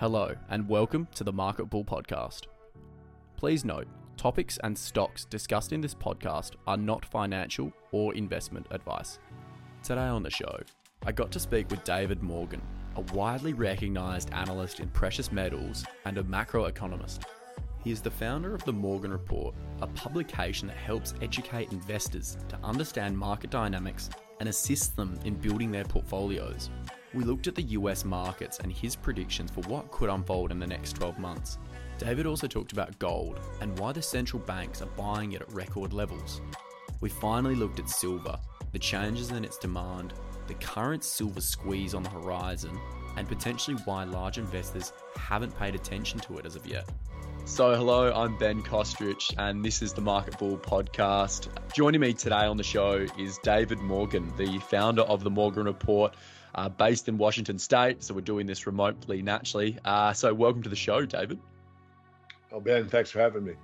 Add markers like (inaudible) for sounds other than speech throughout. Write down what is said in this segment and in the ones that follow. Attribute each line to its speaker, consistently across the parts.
Speaker 1: Hello, and welcome to the Market Bull Podcast. Please note, topics and stocks discussed in this podcast are not financial or investment advice. Today on the show, I got to speak with David Morgan, a widely recognized analyst in precious metals and a macroeconomist. He is the founder of the Morgan Report, a publication that helps educate investors to understand market dynamics and assist them in building their portfolios. We looked at the US markets and his predictions for what could unfold in the next 12 months. David also talked about gold and why the central banks are buying it at record levels. We finally looked at silver, the changes in its demand, the current silver squeeze on the horizon, and potentially why large investors haven't paid attention to it as of yet. So, hello, I'm Ben Kosterich, and this is the Market Bull podcast. Joining me today on the show is David Morgan, the founder of the Morgan Report, uh, based in Washington State. So, we're doing this remotely, naturally. Uh, so, welcome to the show, David.
Speaker 2: Oh, Ben, thanks for having me.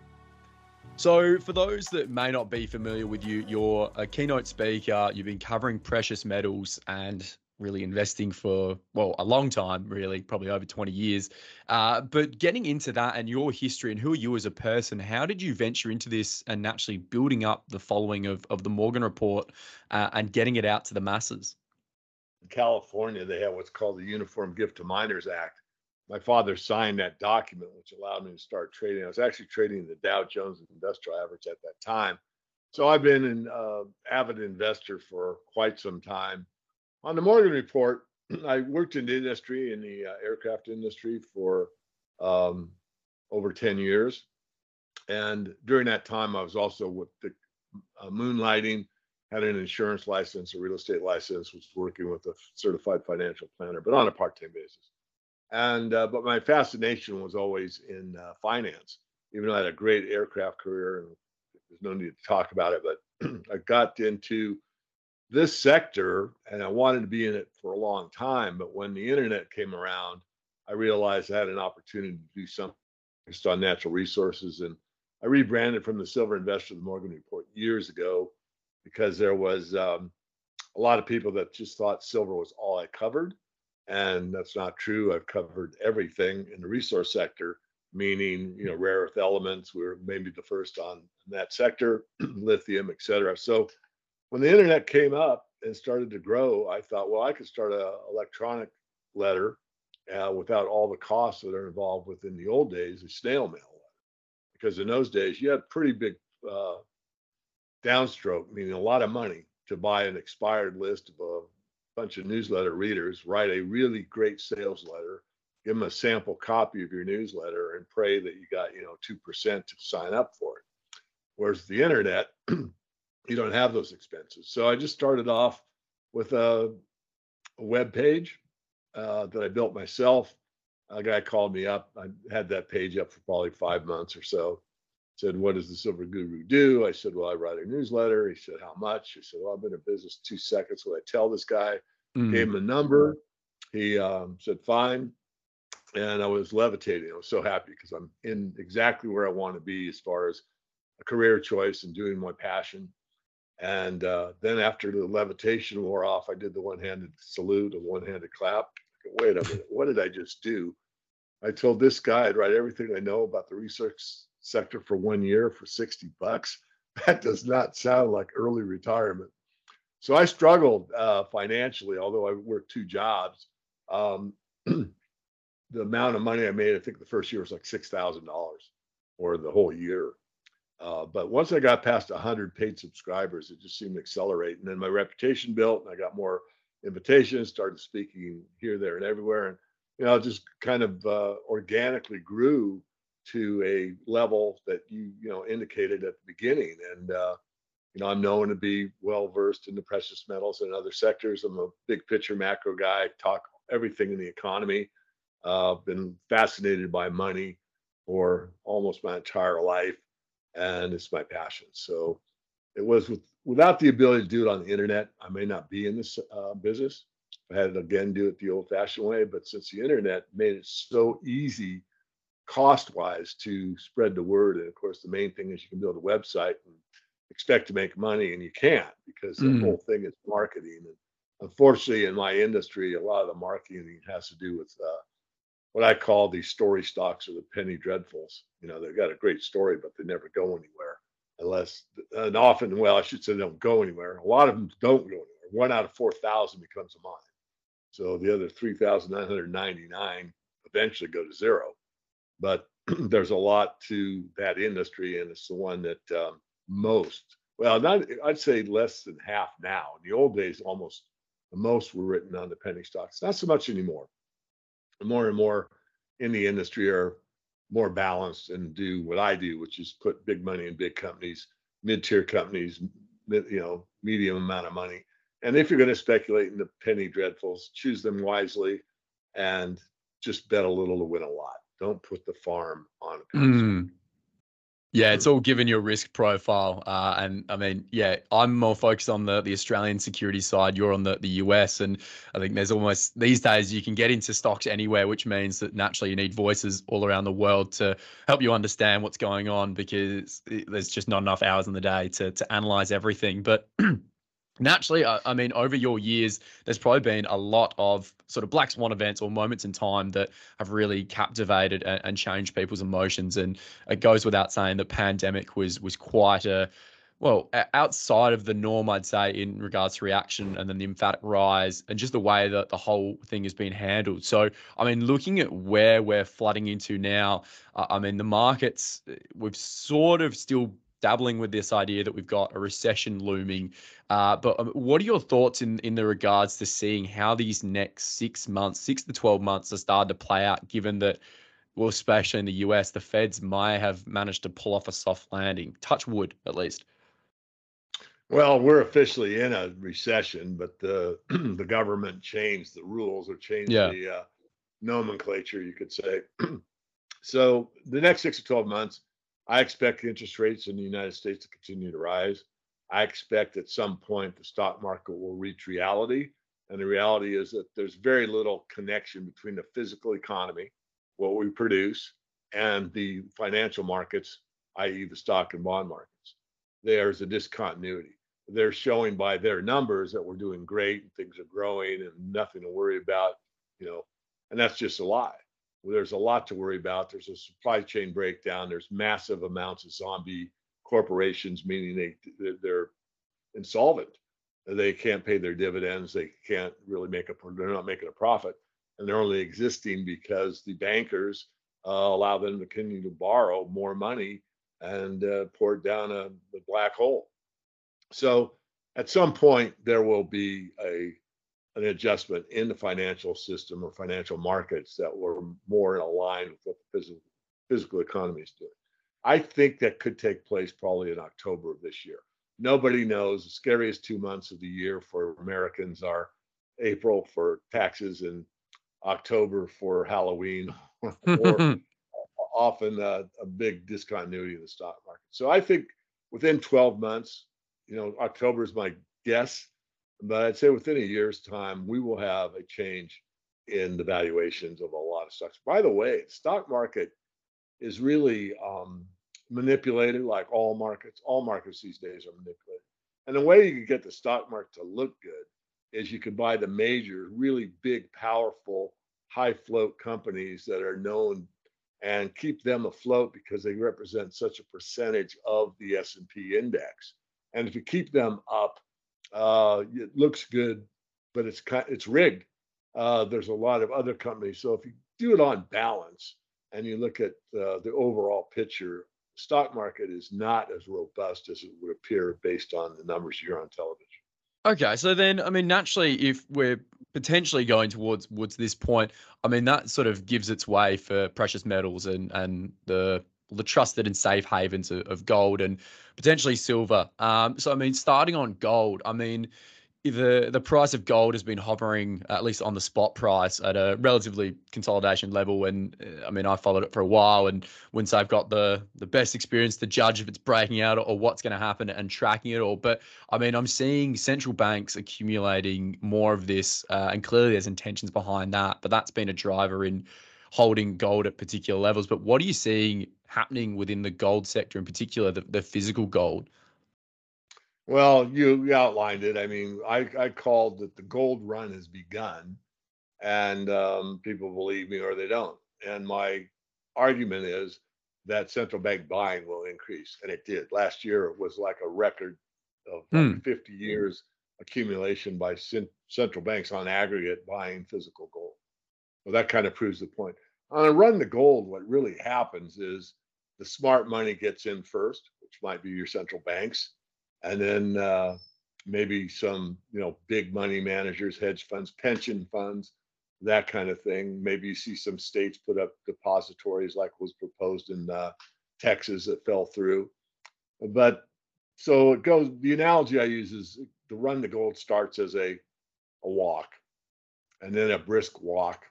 Speaker 1: So, for those that may not be familiar with you, you're a keynote speaker. You've been covering precious metals and really investing for well a long time really probably over 20 years uh, but getting into that and your history and who are you as a person how did you venture into this and actually building up the following of, of the morgan report uh, and getting it out to the masses
Speaker 2: california they have what's called the uniform gift to minors act. My father signed that document which allowed me to start trading. I was actually trading the dow jones industrial average at that time. So i've been an uh, avid investor for quite some time. On the Morgan report, (clears throat) I worked in the industry, in the uh, aircraft industry for um, over 10 years. And during that time, I was also with the uh, moonlighting, had an insurance license, a real estate license, was working with a certified financial planner, but on a part-time basis. And uh, but my fascination was always in uh, finance. Even though I had a great aircraft career, and there's no need to talk about it, but (clears throat) I got into this sector, and I wanted to be in it for a long time. But when the internet came around, I realized I had an opportunity to do something based on natural resources. And I rebranded from the Silver Investor to the Morgan Report years ago because there was um, a lot of people that just thought silver was all I covered. And that's not true. I've covered everything in the resource sector, meaning, you know, rare earth elements. We are maybe the first on that sector, (clears throat) lithium, et cetera. So when the internet came up and started to grow, I thought, well, I could start an electronic letter uh, without all the costs that are involved within the old days, a snail mail. Because in those days, you had pretty big uh, downstroke, meaning a lot of money to buy an expired list of a bunch of newsletter readers, write a really great sales letter, give them a sample copy of your newsletter, and pray that you got, you know, 2% to sign up for it. Whereas the internet, (clears throat) you don't have those expenses. So I just started off with a, a web page uh, that I built myself. A guy called me up. I had that page up for probably five months or so. Said, "What does the Silver Guru do?" I said, "Well, I write a newsletter." He said, "How much?" I said, "Well, I've been in business two seconds. What I tell this guy?" Mm. Gave him a number. He um, said, "Fine." And I was levitating. I was so happy because I'm in exactly where I want to be as far as a career choice and doing my passion. And uh, then after the levitation wore off, I did the one-handed salute, a one-handed clap. Wait a minute, what did I just do? I told this guy I'd write everything I know about the research sector for one year for 60 bucks. (laughs) That does not sound like early retirement. So I struggled uh, financially, although I worked two jobs. Um, (clears throat) the amount of money I made, I think the first year was like $6,000 or the whole year. Uh, but once I got past 100 paid subscribers, it just seemed to accelerate. And then my reputation built, and I got more invitations, started speaking here, there, and everywhere. And, you know, just kind of uh, organically grew to a level that you, you know, indicated at the beginning. And, uh, you know, I'm known to be well versed in the precious metals and other sectors. I'm a big picture macro guy, talk everything in the economy. Uh, been fascinated by money for almost my entire life and it's my passion. So it was with, without the ability to do it on the internet, I may not be in this uh, business. I had to again do it the old fashioned way, but since the internet made it so easy cost wise to spread the word, and of course, the main thing is you can build a website and expect to make money, and you can't because the mm. whole thing is marketing. And unfortunately, in my industry, a lot of the marketing has to do with uh, what I call the story stocks or the penny dreadfuls. You know, they've got a great story, but they never go anywhere unless, and often, well, I should say they don't go anywhere. A lot of them don't go anywhere. One out of 4,000 becomes a mine. So the other 3,999 eventually go to zero. But (clears throat) there's a lot to that industry, and it's the one that um, most, well, not I'd say less than half now. In the old days, almost the most were written on the penny stocks. Not so much anymore more and more in the industry are more balanced and do what I do, which is put big money in big companies, mid-tier companies, you know, medium amount of money. And if you're going to speculate in the penny dreadfuls, choose them wisely and just bet a little to win a lot. Don't put the farm on a
Speaker 1: mm. Yeah, it's all given your risk profile. Uh, and I mean, yeah, I'm more focused on the, the Australian security side. You're on the, the US. And I think there's almost these days you can get into stocks anywhere, which means that naturally you need voices all around the world to help you understand what's going on because there's just not enough hours in the day to, to analyze everything. But (clears throat) naturally, I, I, mean, over your years, there's probably been a lot of sort of black swan events or moments in time that have really captivated and, and, changed people's emotions. And it goes without saying that pandemic was was quite a well outside of the norm, I'd say, in regards to reaction and then the emphatic rise and just the way that the whole thing has been handled. So, I mean, looking at where we're flooding into now, I mean, the markets eh, we've sort of still dabbling with this idea that we've got a recession looming. Uh, but um, what are your thoughts in in the regards to seeing how these next six months, six to twelve months, are starting to play out? Given that, well, especially in the US, the Feds may have managed to pull off a soft landing. Touch wood, at least.
Speaker 2: Well, we're officially in a recession, but the (clears throat) the government changed the rules or changed yeah. the uh, nomenclature, you could say. (clears throat) so the next six to twelve months I expect interest rates in the United States to continue to rise. I expect at some point the stock market will reach reality. And the reality is that there's very little connection between the physical economy, what we produce, and the financial markets, i.e., the stock and bond markets. There's a discontinuity. They're showing by their numbers that we're doing great and things are growing and nothing to worry about, you know, and that's just a lie there's a lot to worry about. There's a supply chain breakdown. There's massive amounts of zombie corporations, meaning they they're insolvent. They can't pay their dividends. They can't really make a. They're not making a profit, and they're only existing because the bankers uh, allow them to continue to borrow more money and uh, pour it down a, a black hole. So at some point there will be a an adjustment in the financial system or financial markets that were more in line with what the physical, physical economy is doing. I think that could take place probably in October of this year. Nobody knows. The scariest two months of the year for Americans are April for taxes and October for Halloween, or (laughs) often uh, a big discontinuity in the stock market. So I think within 12 months, you know, October is my guess but I'd say within a year's time, we will have a change in the valuations of a lot of stocks. By the way, the stock market is really um, manipulated like all markets. All markets these days are manipulated. And the way you can get the stock market to look good is you can buy the major, really big, powerful, high float companies that are known and keep them afloat because they represent such a percentage of the S&P index. And if you keep them up, uh, it looks good, but it's it's rigged. Uh, there's a lot of other companies. So if you do it on balance and you look at uh, the overall picture, stock market is not as robust as it would appear based on the numbers you hear on television.
Speaker 1: Okay, so then I mean, naturally, if we're potentially going towards towards this point, I mean that sort of gives its way for precious metals and and the the trusted and safe havens of, of gold and potentially silver. Um, so I mean, starting on gold, I mean, the the price of gold has been hovering at least on the spot price at a relatively consolidation level and uh, I mean I followed it for a while and once I've got the the best experience to judge if it's breaking out or what's going to happen and tracking it all but I mean I'm seeing central banks accumulating more of this uh, and clearly there's intentions behind that but that's been a driver in holding gold at particular levels. But what are you seeing happening within the gold sector in particular, the, the physical gold?
Speaker 2: Well, you outlined it. I mean, I, I called that the gold run has begun, and um, people believe me or they don't. And my argument is that central bank buying will increase, and it did. Last year it was like a record of like 50 years accumulation by central banks on aggregate buying physical gold. Well, that kind of proves the point. On a run to gold, what really happens is the smart money gets in first, which might be your central banks, and then uh, maybe some you know big money managers, hedge funds, pension funds, that kind of thing. Maybe you see some states put up depositories like was proposed in uh, Texas that fell through. But so it goes. The analogy I use is the run to gold starts as a a walk, and then a brisk walk,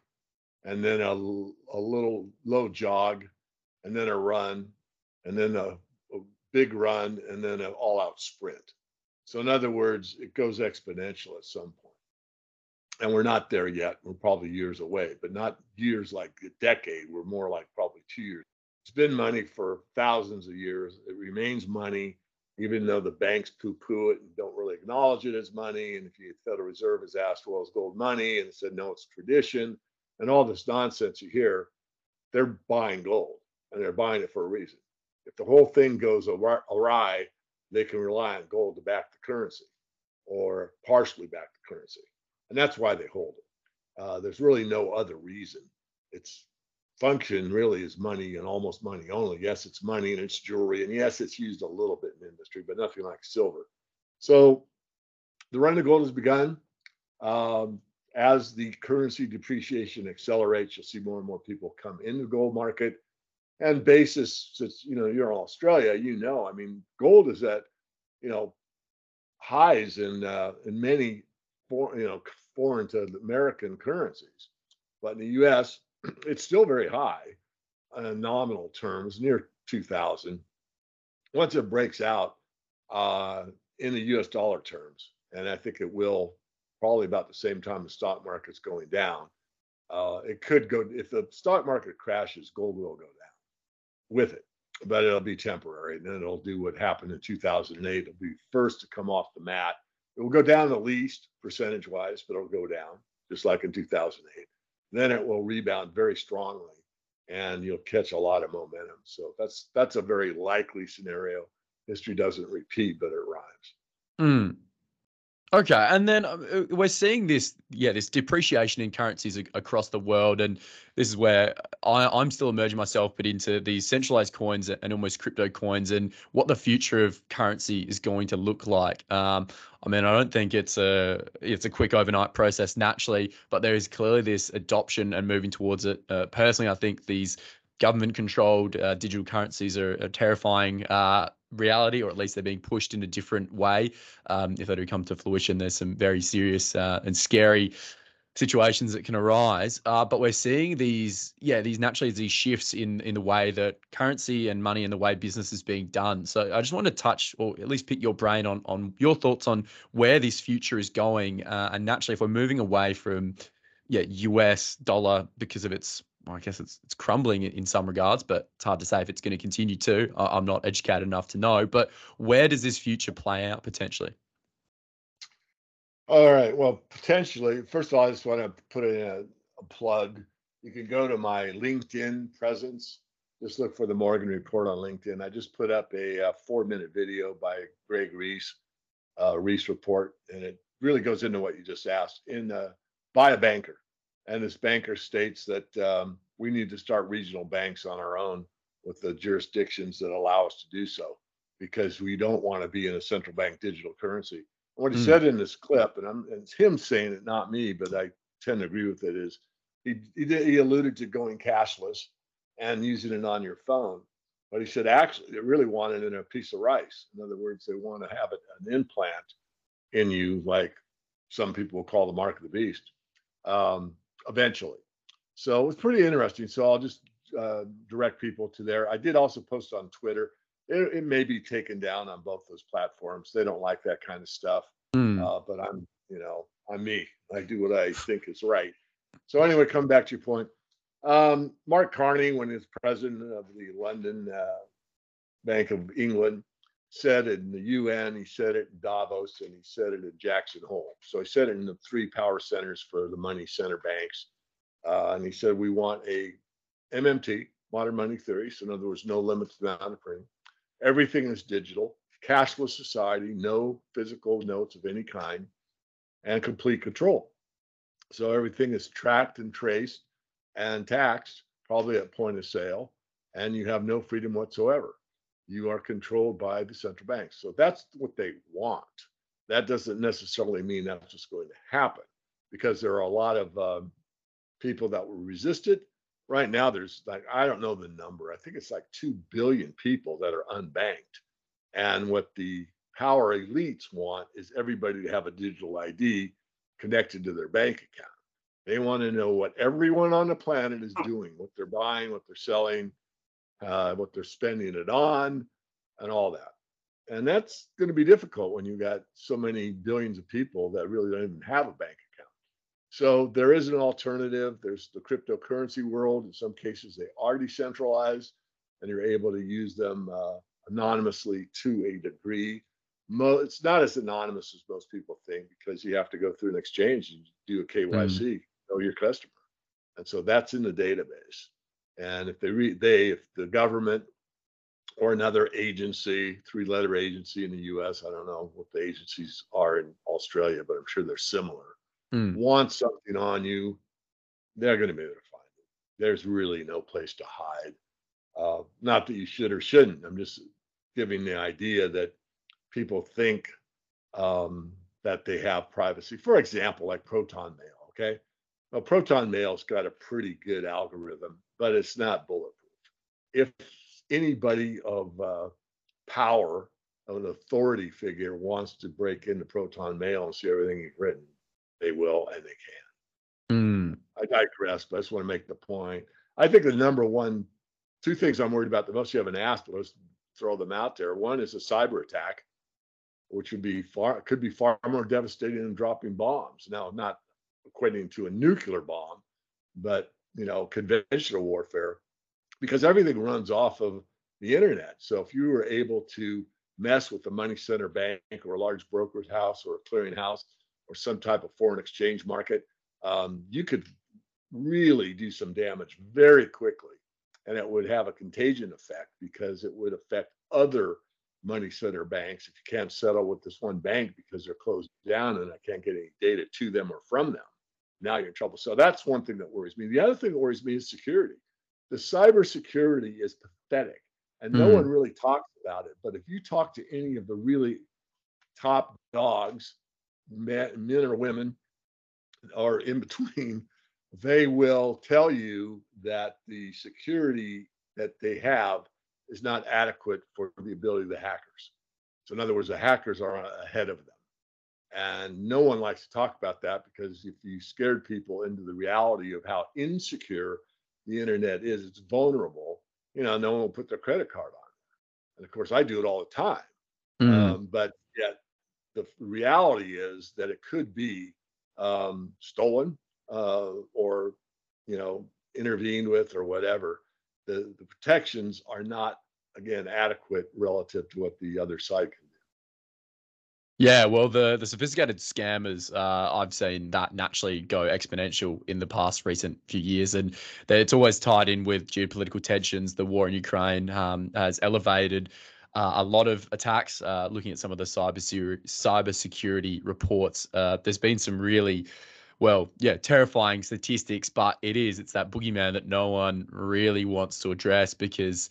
Speaker 2: and then a, a little low jog, and then a run, and then a, a big run, and then an all out sprint. So, in other words, it goes exponential at some point. And we're not there yet. We're probably years away, but not years like a decade. We're more like probably two years. It's been money for thousands of years. It remains money, even though the banks poo poo it and don't really acknowledge it as money. And if the Federal Reserve has asked, well, it's gold money, and said, no, it's tradition, and all this nonsense you hear, they're buying gold and they're buying it for a reason. If the whole thing goes awry, they can rely on gold to back the currency or partially back the currency. And that's why they hold it. Uh, there's really no other reason. Its function really is money and almost money only. Yes, it's money and it's jewelry. And yes, it's used a little bit in industry, but nothing like silver. So the run to gold has begun. Um, as the currency depreciation accelerates, you'll see more and more people come into the gold market. And basis since you know you're in australia you know i mean gold is at you know highs in uh, in many for, you know foreign to american currencies. But in the us (clears throat) it's still very high in nominal terms near 2000 once it breaks out uh, in the us dollar terms and i think it will probably about the same time the stock market's going down uh, it could go if the stock market crashes gold will go down with it, but it'll be temporary. And then it'll do what happened in 2008. It'll be first to come off the mat. It will go down the least percentage wise, but it'll go down just like in 2008. Then it will rebound very strongly and you'll catch a lot of momentum. So that's that's a very likely scenario. History doesn't repeat, but it rhymes.
Speaker 1: Mm. Okay, and then uh, uh, we're seeing this, yeah, this depreciation in currencies across the world, and this is where I, I'm still emerging myself, but into these centralized coins and almost crypto coins, and what the future of currency is going to look like. Um, I mean, I don't think it's a it's a quick overnight process naturally, but there is clearly this adoption and moving towards it. Uh, personally, I think these government controlled uh, digital currencies are, a terrifying uh, reality, or at least they're being pushed in a different way. Um, if they do come to fruition, there's some very serious uh, and scary situations that can arise. Uh, but we're seeing these, yeah, these naturally these shifts in in the way that currency and money and the way business is being done. So I just want to touch, or at least pick your brain on on your thoughts on where this future is going. Uh, and naturally, if we're moving away from yeah, US dollar because of its I guess it's it's crumbling in some regards, but it's hard to say if it's going to continue to. I'm not educated enough to know. But where does this future play out potentially?
Speaker 2: All right. Well, potentially. First of all, I just want to put in a, a plug. You can go to my LinkedIn presence. Just look for the Morgan Report on LinkedIn. I just put up a, a four-minute video by Greg Reese, uh, Reese Report, and it really goes into what you just asked. In uh, by a banker and this banker states that um, we need to start regional banks on our own with the jurisdictions that allow us to do so because we don't want to be in a central bank digital currency. what he mm. said in this clip, and, and, it's him saying it, not me, but I tend to agree with it, is he, he, he alluded to going cashless and using it on your phone. But he said actually they really want it in a piece of rice. In other words, they want to have it an implant in you, like some people will call the mark of the beast. Um, eventually. So it was pretty interesting. So I'll just uh, direct people to there. I did also post on Twitter. It, it, may be taken down on both those platforms. They don't like that kind of stuff. Mm. Uh, but I'm, you know, I'm me. I do what I think is right. So anyway, come back to your point. Um, Mark Carney, when he was president of the London uh, Bank of England, said it in the UN, he said it in Davos, and he said it in Jackson Hole. So he said it in the three power centers for the money center banks. Uh, and he said, we want a MMT, modern money theory. So in other words, no limit to the amount of printing. Everything is digital, cashless society, no physical notes of any kind, and complete control. So everything is tracked and traced and taxed, probably at point of sale, and you have no freedom whatsoever. You are controlled by the central banks. So that's what they want. That doesn't necessarily mean that's just going to happen because there are a lot of um, people that will resist it. Right now, there's like, I don't know the number. I think it's like 2 billion people that are unbanked. And what the power elites want is everybody to have a digital ID connected to their bank account. They want to know what everyone on the planet is doing, what they're buying, what they're selling, uh, what they're spending it on, and all that. And that's going to be difficult when you've got so many billions of people that really don't even have a bank account. So there is an alternative. There's the cryptocurrency world. In some cases, they are decentralized, and you're able to use them uh, anonymously to a degree. Mo- it's not as anonymous as most people think because you have to go through an exchange and do a KYC, mm. know your customer, and so that's in the database. And if they read, they, if the government or another agency, three letter agency in the US, I don't know what the agencies are in Australia, but I'm sure they're similar, mm. wants something on you, they're going to be able to find it. There's really no place to hide. Uh, not that you should or shouldn't. I'm just giving the idea that people think um, that they have privacy. For example, like Proton Mail, okay? Well, Proton Mail's got a pretty good algorithm but it's not bulletproof. If anybody of uh, power, of an authority figure, wants to break into Proton Mail and see everything you've written, they will and they can. Mm. I digress, but I just want to make the point. I think the number one, two things I'm worried about the most you haven't asked, but let's throw them out there. One is a cyber attack, which would be far could be far more devastating than dropping bombs. Now, not equating to a nuclear bomb, but you know, conventional warfare because everything runs off of the internet. So if you were able to mess with the money center bank or a large brokerage house or a clearing house or some type of foreign exchange market, um, you could really do some damage very quickly. And it would have a contagion effect because it would affect other money center banks. If you can't settle with this one bank because they're closed down and I can't get any data to them or from them, now you're in trouble. So that's one thing that worries me. The other thing that worries me is security. The cybersecurity is pathetic, and no mm. one really talks about it. But if you talk to any of the really top dogs, men, men or women, or in between, (laughs) they will tell you that the security that they have is not adequate for the ability of the hackers. So, in other words, the hackers are ahead of them. And no one likes to talk about that because if you scared people into the reality of how insecure the internet is, it's vulnerable. You know, no one will put their credit card on. And of course, I do it all the time. Mm. Um, but yet, the reality is that it could be um, stolen uh, or, you know, intervened with or whatever. The the protections are not again adequate relative to what the other side can
Speaker 1: yeah, well, the the sophisticated scammers uh, I've seen that naturally go exponential in the past recent few years, and it's always tied in with geopolitical tensions. The war in Ukraine um, has elevated uh, a lot of attacks. Uh, looking at some of the cyber cyber security reports, uh, there's been some really well, yeah, terrifying statistics, but it is it's that boogeyman that no one really wants to address because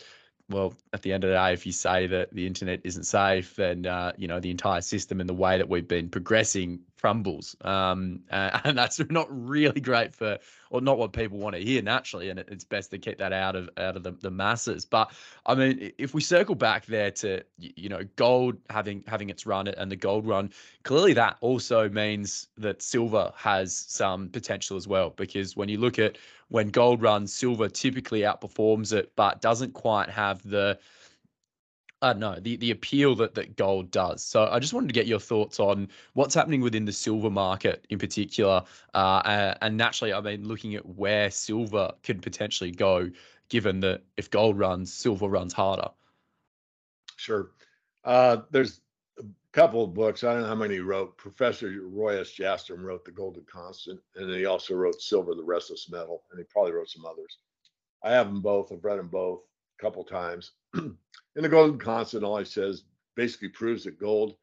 Speaker 1: well, at the end of the day, if you say that the internet isn't safe, then uh, you know the entire system and the way that we've been progressing crumbles, um, uh, (laughs) and that's not really great for, or not what people want to hear naturally. And it's best to keep that out of out of the, the masses. But I mean, if we circle back there to you know gold having having its run and the gold run, clearly that also means that silver has some potential as well. Because when you look at when gold runs, silver typically outperforms it, but doesn't quite have the Don't know the the appeal that that gold does. So I just wanted to get your thoughts on what's happening within the silver market in particular, uh, and, naturally, I mean, looking at where silver could potentially go, given that if gold runs, silver runs harder.
Speaker 2: Sure. Uh, there's a couple of books. I don't know how many wrote. Professor Roy S. Jastram wrote The Golden Constant, and he also wrote Silver, the Restless Metal, and he probably wrote some others. I have them both. I've read them both a couple times. (clears throat) and the golden constant always says basically proves that gold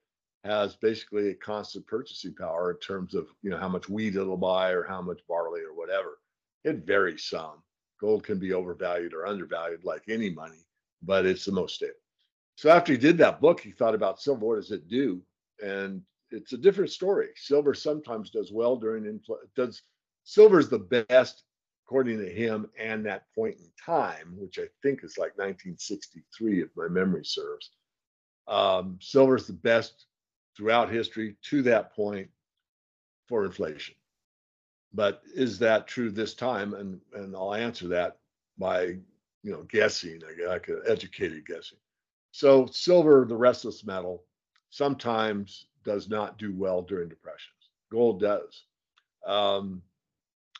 Speaker 2: has basically a constant purchasing power in terms of you know how much wheat it'll buy or how much barley or whatever. It varies some. Gold can be overvalued or undervalued like any money, but it's the most stable. So after he did that book, he thought about silver. What does it do? And it's a different story. Silver sometimes does well during inflation. Does silver is the best according to him and that point in time, which I think is like 1963, if my memory serves. Um, silver is the best throughout history to that point for inflation. But is that true this time? And and I'll answer that by you know guessing, like an educated guessing. So silver, the restless metal, sometimes does not do well during depressions. Gold does, um,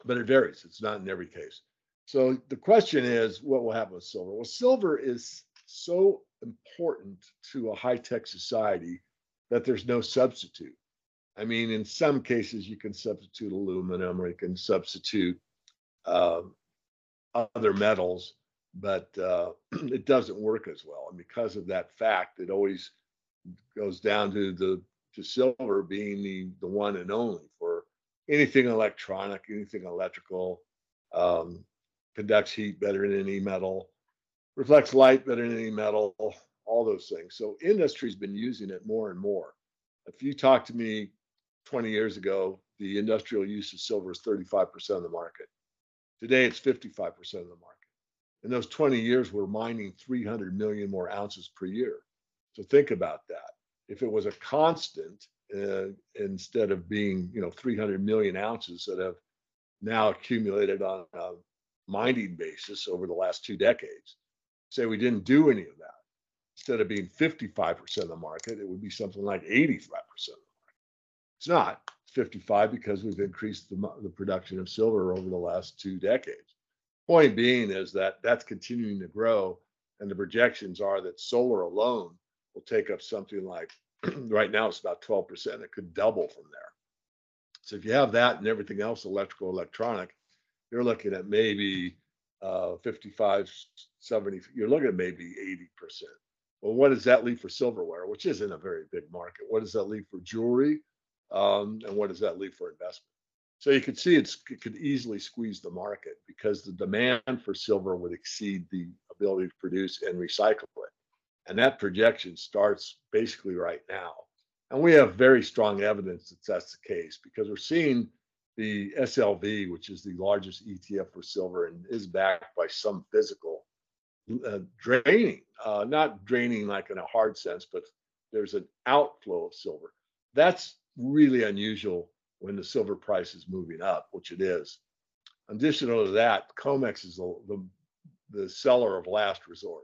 Speaker 2: but it varies. It's not in every case. So the question is, what will happen with silver? Well, silver is so important to a high-tech society that there's no substitute. I mean, in some cases, you can substitute aluminum or you can substitute uh, other metals, but uh, (clears throat) it doesn't work as well. And because of that fact, it always goes down to the to silver being the, the one and only for anything electronic, anything electrical, um, conducts heat better than any metal, reflects light better than any metal, all those things. So industry's been using it more and more. If you talk to me 20 years ago, the industrial use of silver is 35% of the market. Today, it's 55% of the market. In those 20 years, we're mining 300 million more ounces per year. So think about that. If it was a constant, uh, instead of being, you know, 300 million ounces that have now accumulated on a mining basis over the last two decades, say we didn't do any of that. Instead of being 55% of the market, it would be something like 85% of the market. It's not. It's 55 because we've increased the, the production of silver over the last two decades. Point being is that that's continuing to grow, and the projections are that solar alone will take up something like (clears throat) right now it's about 12%. It could double from there. So if you have that and everything else electrical, electronic, you're looking at maybe uh, 55, 70, you're looking at maybe 80%. Well, what does that leave for silverware, which isn't a very big market? What does that leave for jewelry? Um, and what does that leave for investment? So you can see it could easily squeeze the market because the demand for silver would exceed the ability to produce and recycle it. And that projection starts basically right now. And we have very strong evidence that that's the case because we're seeing the SLV, which is the largest ETF for silver and is backed by some physical uh, draining, uh, not draining like in a hard sense, but there's an outflow of silver. That's really unusual when the silver price is moving up, which it is. Additional to that, COMEX is the, the, the seller of last resort.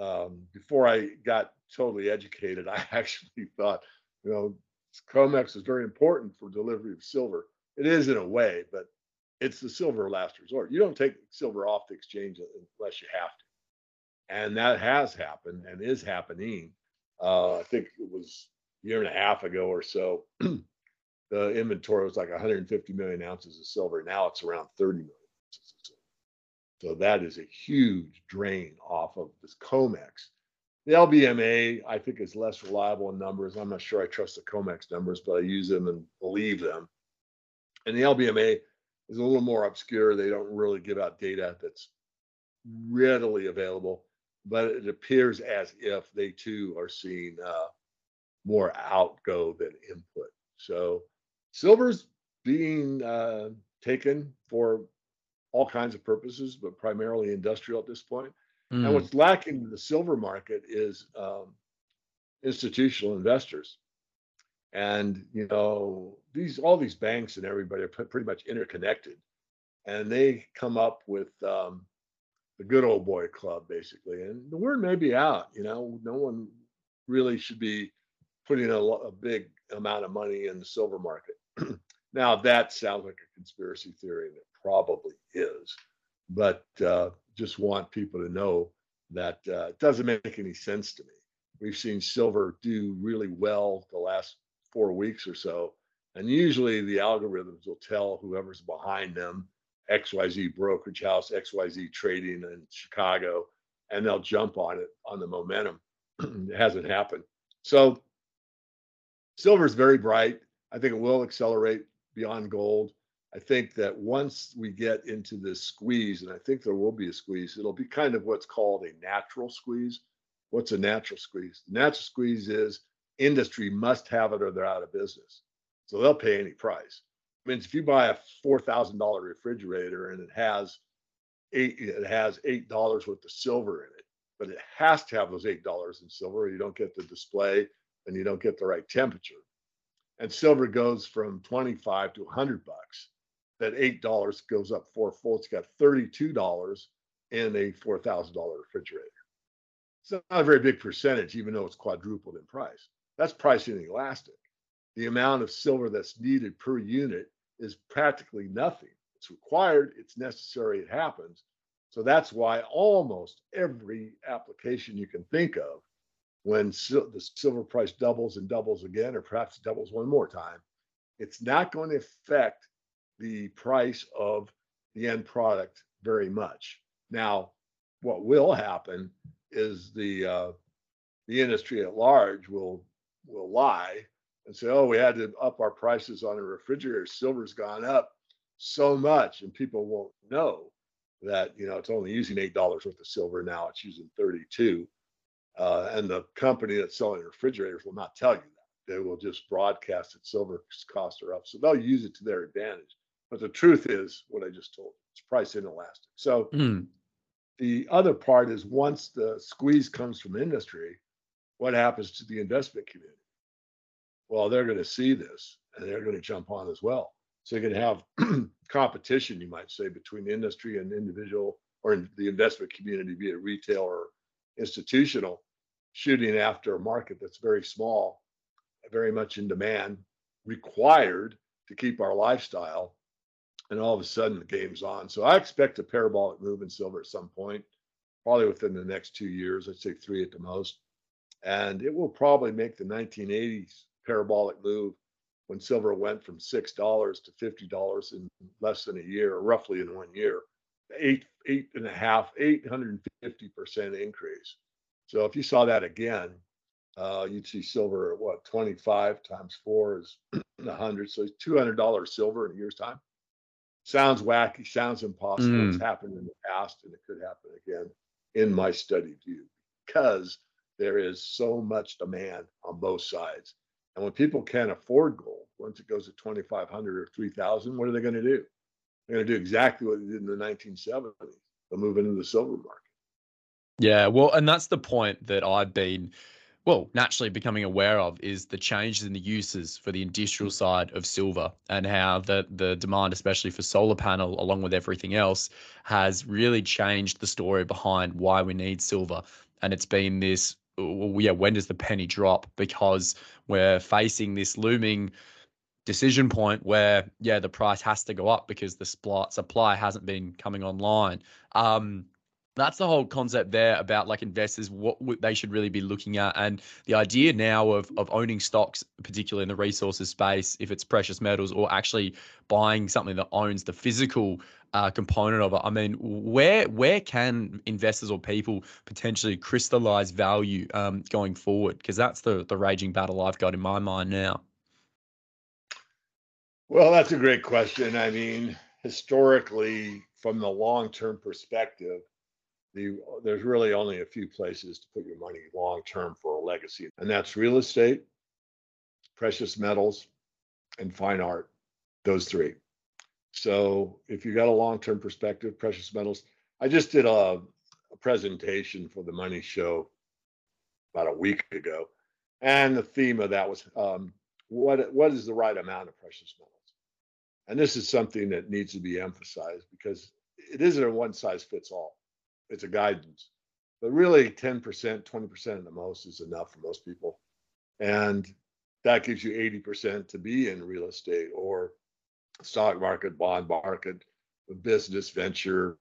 Speaker 2: Um, before I got totally educated, (laughs) I actually thought, you know, COMEX is very important for delivery of silver. It is in a way, but it's the silver last resort. You don't take silver off the exchange unless you have to. And that has happened and is happening. Uh, I think it was a year and a half ago or so. (clears throat) the inventory was like 150 million ounces of silver. Now it's around 30 million ounces of silver. So that is a huge drain off of this COMEX. The LBMA, I think, is less reliable in numbers. I'm not sure I trust the COMEX numbers, but I use them and believe them. And the LBMA is a little more obscure. They don't really give out data that's readily available, but it appears as if they too are seeing uh, more outgo than input. So silver's being uh, taken for all kinds of purposes, but primarily industrial at this point. Mm. And what's lacking in the silver market is um, institutional investors. And you know these all these banks and everybody are pretty much interconnected, and they come up with um, the good old boy club basically. And the word may be out. You know, no one really should be putting a, a big amount of money in the silver market. Now that sounds like a conspiracy theory, and it probably is, but uh, just want people to know that uh, it doesn't make any sense to me. We've seen silver do really well the last four weeks or so, and usually the algorithms will tell whoever's behind them XYZ brokerage house, XYZ trading in Chicago, and they'll jump on it on the momentum. (clears throat) it hasn't happened. So silver is very bright. I think it will accelerate beyond gold. I think that once we get into this squeeze, and I think there will be a squeeze, it'll be kind of what's called a natural squeeze. What's a natural squeeze? The natural squeeze is industry must have it or they're out of business. So they'll pay any price. I mean, if you buy a four thousand dollar refrigerator and it has eight, it has eight dollars worth of silver in it, but it has to have those eight dollars in silver, or you don't get the display and you don't get the right temperature. And silver goes from 25 to 100 bucks. That eight dollars goes up fourfold. It's got 32 dollars in a four thousand dollar refrigerator. It's not a very big percentage, even though it's quadrupled in price. That's pricing elastic. The amount of silver that's needed per unit is practically nothing. It's required, it's necessary, it happens. So that's why almost every application you can think of, when sil- the silver price doubles and doubles again, or perhaps doubles one more time, it's not going to affect the price of the end product very much. Now, what will happen is the uh, the industry at large will will lie and say, "Oh, we had to up our prices on a refrigerator. Silver's gone up so much," and people won't know that you know it's only using eight dollars worth of silver now. It's using thirty-two, uh, and the company that's selling refrigerators will not tell you that. They will just broadcast that silver costs are up, so they'll use it to their advantage. But the truth is what I just told you. It's price inelastic. So
Speaker 1: Mm.
Speaker 2: the other part is once the squeeze comes from industry, what happens to the investment community? Well, they're going to see this and they're going to jump on as well. So you're going to have (clears throat) competition, you might say, between industry and individual or in the investment community, be it retail or institutional, shooting after a market that's very small, very much in demand, required to keep our lifestyle. And all of a sudden, the game's on. So I expect a parabolic move in silver at some point, probably within the next two years. I'd say three at the most. And it will probably make the 1980s parabolic move when silver went from six dollars to fifty dollars in less than a year, roughly in one year, eight eight and a half, eight hundred fifty percent increase. So if you saw that again, uh, you'd see silver at what 25 times four is (clears throat) 100, so it's 200 dollars silver in a year's time. Sounds wacky, sounds impossible. It's happened in the past, and it could happen again, in my study view, because there is so much demand on both sides. And when people can't afford gold, once it goes to 2,500 or 3,000, what are they going to do? They're going to do exactly what they did in the 1970s. They'll move into the silver market.
Speaker 1: Yeah, well, and that's the point that I've been, well, naturally becoming aware of is the changes in the uses for the industrial side of silver and how the the demand, especially for solar panel, along with everything else, has really changed the story behind why we need silver. And it's been this, well, yeah, when does the penny drop? Because we're facing this looming decision point where yeah the price has to go up because the supply supply hasn't been coming online um that's the whole concept there about like investors what they should really be looking at and the idea now of of owning stocks particularly in the resources space if it's precious metals or actually buying something that owns the physical uh, component of it. I mean where where can investors or people potentially crystallize value um, going forward? Because that's the the raging battle i've got in my mind now.
Speaker 2: Well, that's a great question. I mean, historically, from the long-term perspective, the there's really only a few places to put your money long-term for a legacy, and that's real estate, precious metals, and fine art. Those three. So if you've got a long-term perspective, precious metals. I just did a, a presentation for the Money Show about a week ago, and the theme of that was um, what what is the right amount of precious metals? And this is something that needs to be emphasized because it isn't a one size fits all. It's a guidance. But really 10%, 20% at the most is enough for most people. And that gives you 80% to be in real estate or stock market, bond market, business venture.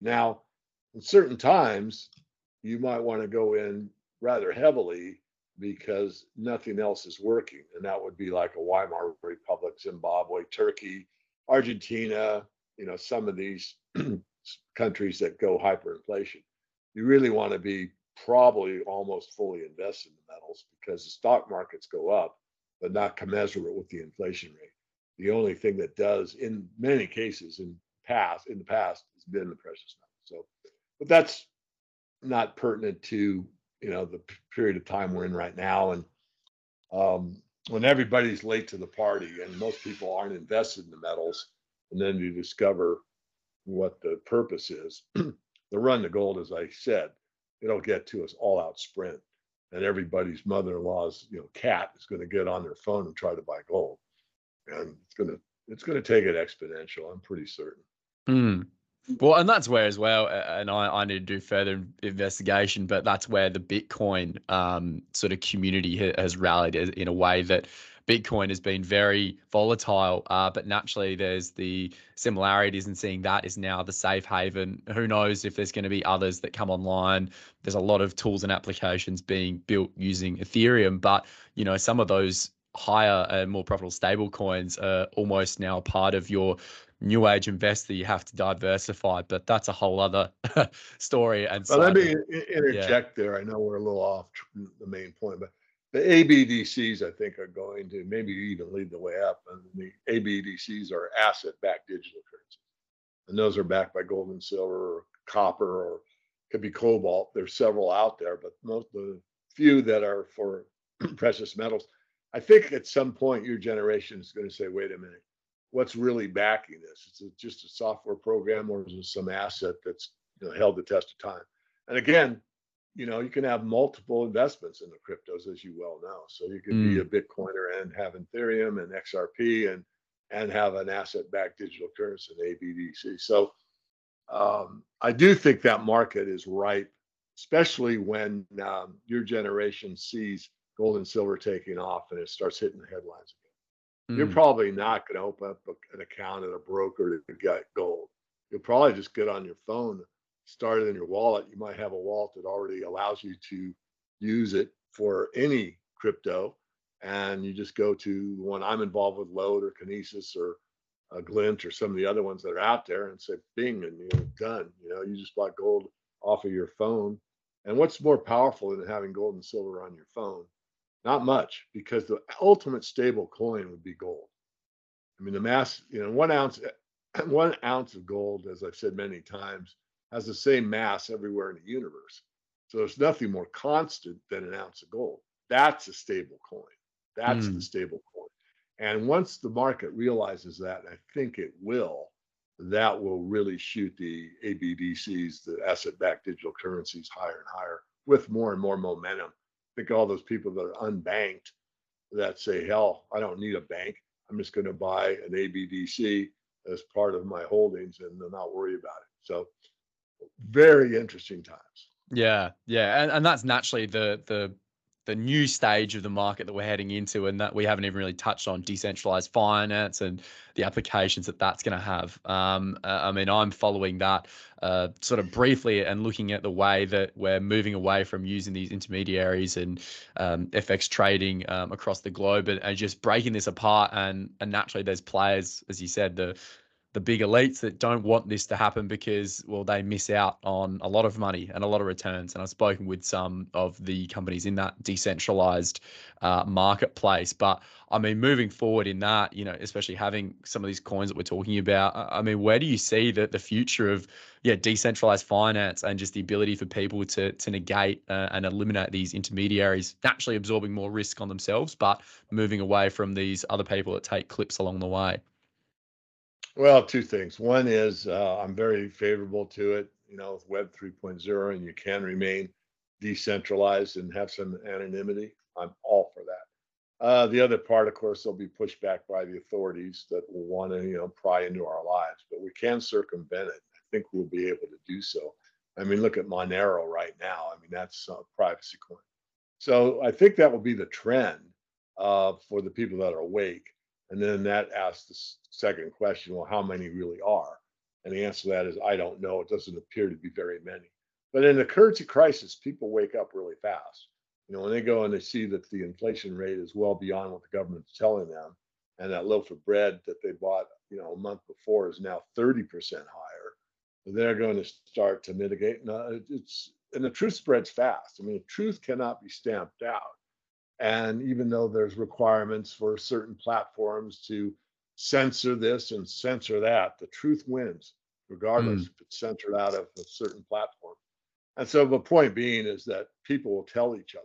Speaker 2: Now, in certain times, you might want to go in rather heavily because nothing else is working. And that would be like a Weimar Republic, Zimbabwe, Turkey, Argentina, you know some of these (clears throat) countries that go hyperinflation, you really want to be probably almost fully invested in the metals because the stock markets go up, but not commensurate with the inflation rate. The only thing that does, in many cases, in past in the past, has been the precious metals. So, but that's not pertinent to you know the period of time we're in right now, and um, when everybody's late to the party and most people aren't invested in the metals, and then you discover what the purpose is. (clears throat) the run to gold, as I said, it'll get to us all out sprint. And everybody's mother-in-law's, you know, cat is going to get on their phone and try to buy gold. And it's going to it's going to take it exponential. I'm pretty certain.
Speaker 1: Mm. Well, and that's where as well, and I, I need to do further investigation, but that's where the Bitcoin um, sort of community has rallied in a way that Bitcoin has been very volatile, uh, but naturally there's the similarities in seeing that is now the safe haven. Who knows if there's going to be others that come online? There's a lot of tools and applications being built using Ethereum, but you know some of those higher and more profitable stable coins are almost now part of your new age investor you have to diversify but that's a whole other (laughs) story and
Speaker 2: well, let me interject yeah. there i know we're a little off the main point but the ABDCs, I think, are going to maybe even lead the way up. And the ABDCs are asset-backed digital currencies, and those are backed by gold and silver, or copper, or could be cobalt. There's several out there, but most the few that are for (clears throat) precious metals. I think at some point your generation is going to say, "Wait a minute, what's really backing this? Is it just a software program, or is it some asset that's you know, held the test of time?" And again, you know, you can have multiple investments in the cryptos, as you well know. So you can mm. be a Bitcoiner and have Ethereum and XRP and and have an asset-backed digital currency, an ABDC. So um, I do think that market is ripe, especially when um, your generation sees gold and silver taking off and it starts hitting the headlines again. Mm. You're probably not going to open up an account at a broker to get gold. You'll probably just get on your phone started in your wallet, you might have a wallet that already allows you to use it for any crypto. And you just go to one I'm involved with, Lode or Kinesis or uh, Glint or some of the other ones that are out there and say, bing, and you're done. You know, you just bought gold off of your phone. And what's more powerful than having gold and silver on your phone? Not much, because the ultimate stable coin would be gold. I mean, the mass, you know, one ounce, (clears throat) one ounce of gold, as I've said many times, has the same mass everywhere in the universe. So there's nothing more constant than an ounce of gold. That's a stable coin. That's mm. the stable coin. And once the market realizes that, and I think it will, that will really shoot the ABDCs, the asset backed digital currencies, higher and higher with more and more momentum. Think all those people that are unbanked that say, hell, I don't need a bank. I'm just going to buy an ABDC as part of my holdings and not worry about it. So very interesting times.
Speaker 1: Yeah, yeah, and and that's naturally the the the new stage of the market that we're heading into, and that we haven't even really touched on decentralized finance and the applications that that's going to have. Um, uh, I mean, I'm following that uh, sort of briefly and looking at the way that we're moving away from using these intermediaries and um, FX trading um, across the globe, and, and just breaking this apart. And and naturally, there's players, as you said, the the big elites that don't want this to happen because well they miss out on a lot of money and a lot of returns. And i've spoken with some of the companies in that decentralized uh, marketplace. But i mean moving forward in that you know especially having some of these coins that we're talking about i mean where do you see the, the future of yeah decentralized finance and just the ability for people to to negate uh, and eliminate these intermediaries naturally absorbing more risk on themselves but moving away from these other people that take clips along the way
Speaker 2: well, two things. One is uh, I'm very favorable to it, you know, with Web 3.0, and you can remain decentralized and have some anonymity. I'm all for that. Uh, the other part, of course, they'll be pushed back by the authorities that will want to, you know, pry into our lives, but we can circumvent it. I think we'll be able to do so. I mean, look at Monero right now. I mean, that's a privacy coin. So I think that will be the trend uh, for the people that are awake. And then that asks the second question, well, how many really are? And the answer to that is, I don't know. It doesn't appear to be very many. But in the currency crisis, people wake up really fast. You know, when they go and they see that the inflation rate is well beyond what the government's telling them, and that loaf of bread that they bought you know, a month before is now 30% higher. They're going to start to mitigate. No, it's and the truth spreads fast. I mean, truth cannot be stamped out. And even though there's requirements for certain platforms to censor this and censor that, the truth wins, regardless mm. if it's censored out of a certain platform. And so the point being is that people will tell each other,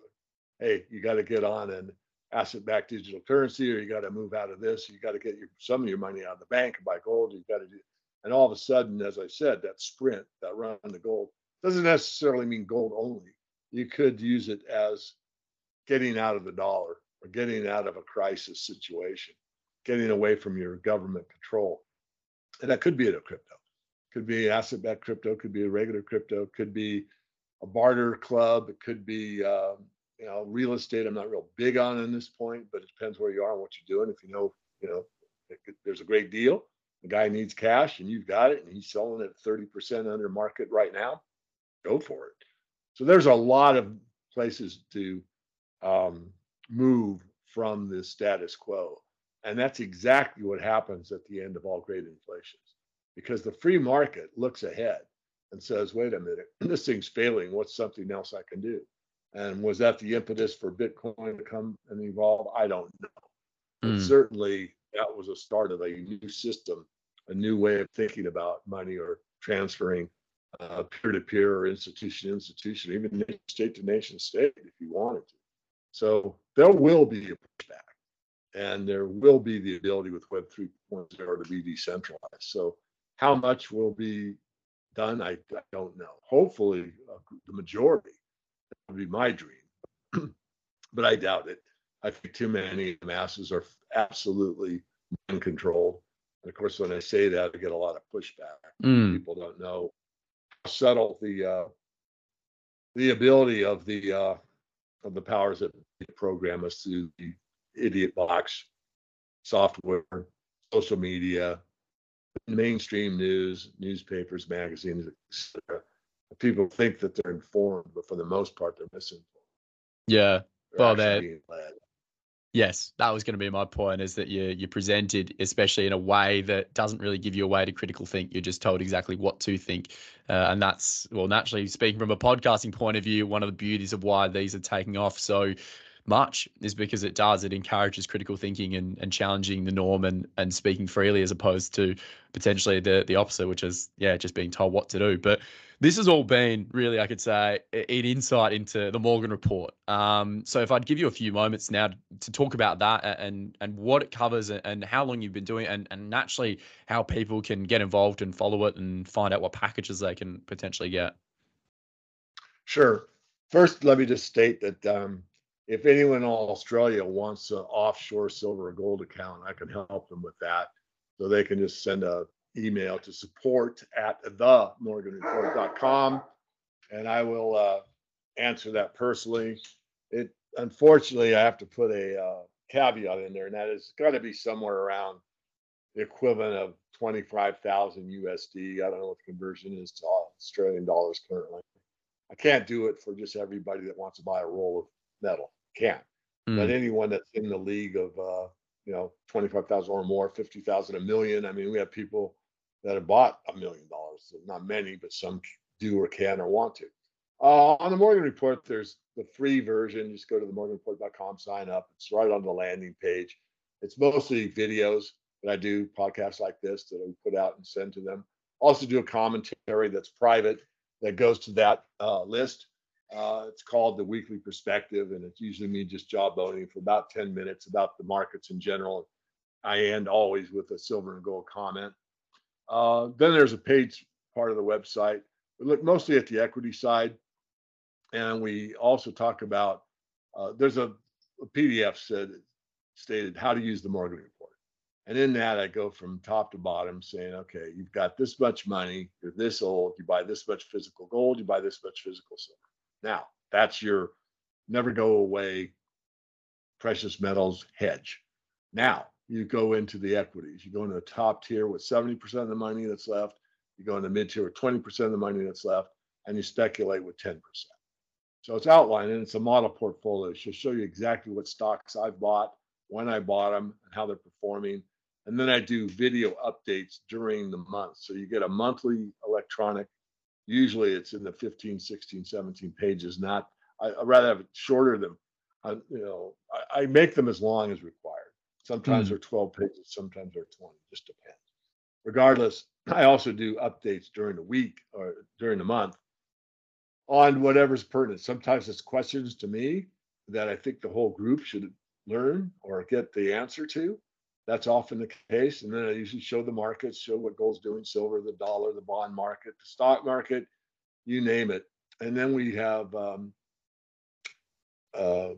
Speaker 2: hey, you got to get on an asset-backed digital currency, or you got to move out of this, you got to get your some of your money out of the bank and buy gold, you got to do and all of a sudden, as I said, that sprint, that run to gold doesn't necessarily mean gold only. You could use it as getting out of the dollar or getting out of a crisis situation, getting away from your government control. And that could be a crypto, could be asset backed crypto, could be a regular crypto, could be a barter club, it could be, um, you know, real estate. I'm not real big on in this point, but it depends where you are and what you're doing. If you know, you know, there's a great deal, the guy needs cash and you've got it and he's selling it 30% under market right now, go for it. So there's a lot of places to um, move from the status quo. And that's exactly what happens at the end of all great inflations because the free market looks ahead and says, wait a minute, (clears throat) this thing's failing. What's something else I can do? And was that the impetus for Bitcoin to come and evolve? I don't know. Mm. But certainly that was a start of a new system, a new way of thinking about money or transferring peer to peer or institution to institution, even state to nation state if you wanted to. So there will be a pushback and there will be the ability with Web 3.0 to be decentralized. So how much will be done, I, I don't know. Hopefully, uh, the majority. That would be my dream, (clears throat) but I doubt it. I think too many masses are absolutely uncontrolled. And of course, when I say that, I get a lot of pushback. Mm. People don't know how subtle the uh, the ability of the uh, of the powers that program us through the idiot box software, social media, mainstream news, newspapers, magazines, etc. People think that they're informed, but for the most part, they're misinformed.
Speaker 1: Yeah. They're well, that Yes, that was going to be my point. Is that you you presented, especially in a way that doesn't really give you a way to critical think. You're just told exactly what to think, uh, and that's well, naturally speaking from a podcasting point of view, one of the beauties of why these are taking off so much is because it does. It encourages critical thinking and, and challenging the norm and and speaking freely as opposed to potentially the the opposite, which is yeah, just being told what to do. But this has all been really, I could say, an insight into the Morgan report. Um, so if I'd give you a few moments now to talk about that and and what it covers and how long you've been doing it and, and naturally how people can get involved and follow it and find out what packages they can potentially get.
Speaker 2: Sure. First, let me just state that um, if anyone in Australia wants an offshore silver or gold account, I can help them with that. So they can just send a email to support at the themorganreport.com and I will uh, answer that personally. It unfortunately I have to put a uh, caveat in there, and that is got to be somewhere around the equivalent of 25,000 USD. I don't know what the conversion is to Australian dollars currently. I can't do it for just everybody that wants to buy a roll of metal. Can't. Mm. But anyone that's in the league of uh, you know 25,000 or more, 50,000, a million. I mean, we have people that have bought a million dollars. Not many, but some do or can or want to. Uh, on the Morgan Report, there's the free version. Just go to the morganreport.com, sign up. It's right on the landing page. It's mostly videos that I do, podcasts like this that I put out and send to them. Also do a commentary that's private that goes to that uh, list. Uh, it's called the Weekly Perspective, and it's usually me just jawboning for about 10 minutes about the markets in general. I end always with a silver and gold comment. Uh, then there's a page part of the website. We look mostly at the equity side, and we also talk about. Uh, there's a, a, PDF said stated how to use the Morgan report, and in that I go from top to bottom saying, okay, you've got this much money, you're this old, you buy this much physical gold, you buy this much physical silver. Now that's your never go away precious metals hedge. Now you go into the equities. You go into the top tier with 70% of the money that's left. You go into mid tier with 20% of the money that's left, and you speculate with 10%. So it's outlined and it's a model portfolio. Should show you exactly what stocks I've bought, when I bought them, and how they're performing. And then I do video updates during the month. So you get a monthly electronic. Usually it's in the 15, 16, 17 pages. Not, I, would rather have it shorter than, uh, you know, I, I, make them as long as required. Sometimes mm. they're 12 pages, sometimes they're 20, just depends. Regardless, I also do updates during the week or during the month on whatever's pertinent. Sometimes it's questions to me that I think the whole group should learn or get the answer to. That's often the case. And then I usually show the markets, show what gold's doing, silver, the dollar, the bond market, the stock market, you name it. And then we have um, uh,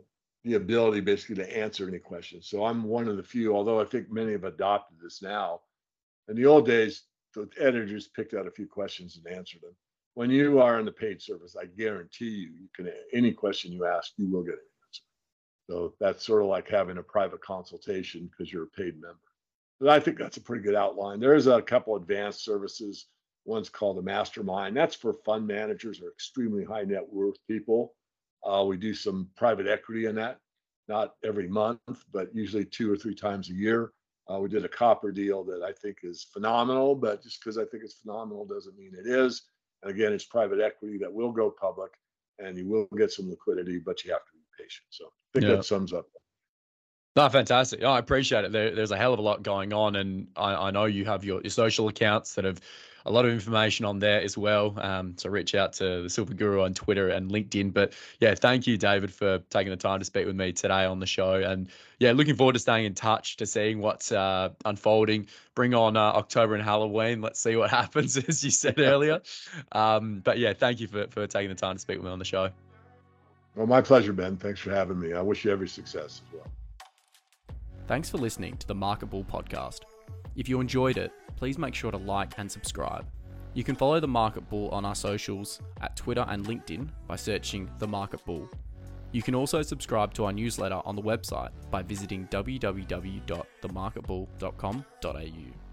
Speaker 2: the ability basically to answer any questions. So I'm one of the few, although I think many have adopted this now. In the old days, the editors picked out a few questions and answered them. When you are in the paid service, I guarantee you, you can any question you ask, you will get answer. So that's sort of like having a private consultation because you're a paid member. But I think that's a pretty good outline. There's a couple advanced services. One's called a mastermind. That's for fund managers or extremely high net worth people. Uh, we do some private equity in that, not every month, but usually two or three times a year. Uh, we did a copper deal that I think is phenomenal, but just because I think it's phenomenal doesn't mean it is. And again, it's private equity that will go public and you will get some liquidity, but you have to be patient. So think yeah. that sums up.
Speaker 1: No, fantastic. Oh, I appreciate it. There, there's a hell of a lot going on, and I, I know you have your, your social accounts that have a lot of information on there as well. Um, so reach out to the Silver Guru on Twitter and LinkedIn. But yeah, thank you, David, for taking the time to speak with me today on the show. And yeah, looking forward to staying in touch to seeing what's uh, unfolding. Bring on uh, October and Halloween. Let's see what (laughs) happens, as you said earlier. (laughs) Um, but yeah, thank you for, for taking the time to speak with me on the show.
Speaker 2: Well, my pleasure, Ben. Thanks for having me. I wish you every success as well.
Speaker 1: Thanks for listening to the Market Bull podcast. If you enjoyed it, please make sure to like and subscribe. You can follow The Market Bull on our socials at Twitter and LinkedIn by searching The Market Bull. You can also subscribe to our newsletter on the website by visiting www.themarketbull.com.au.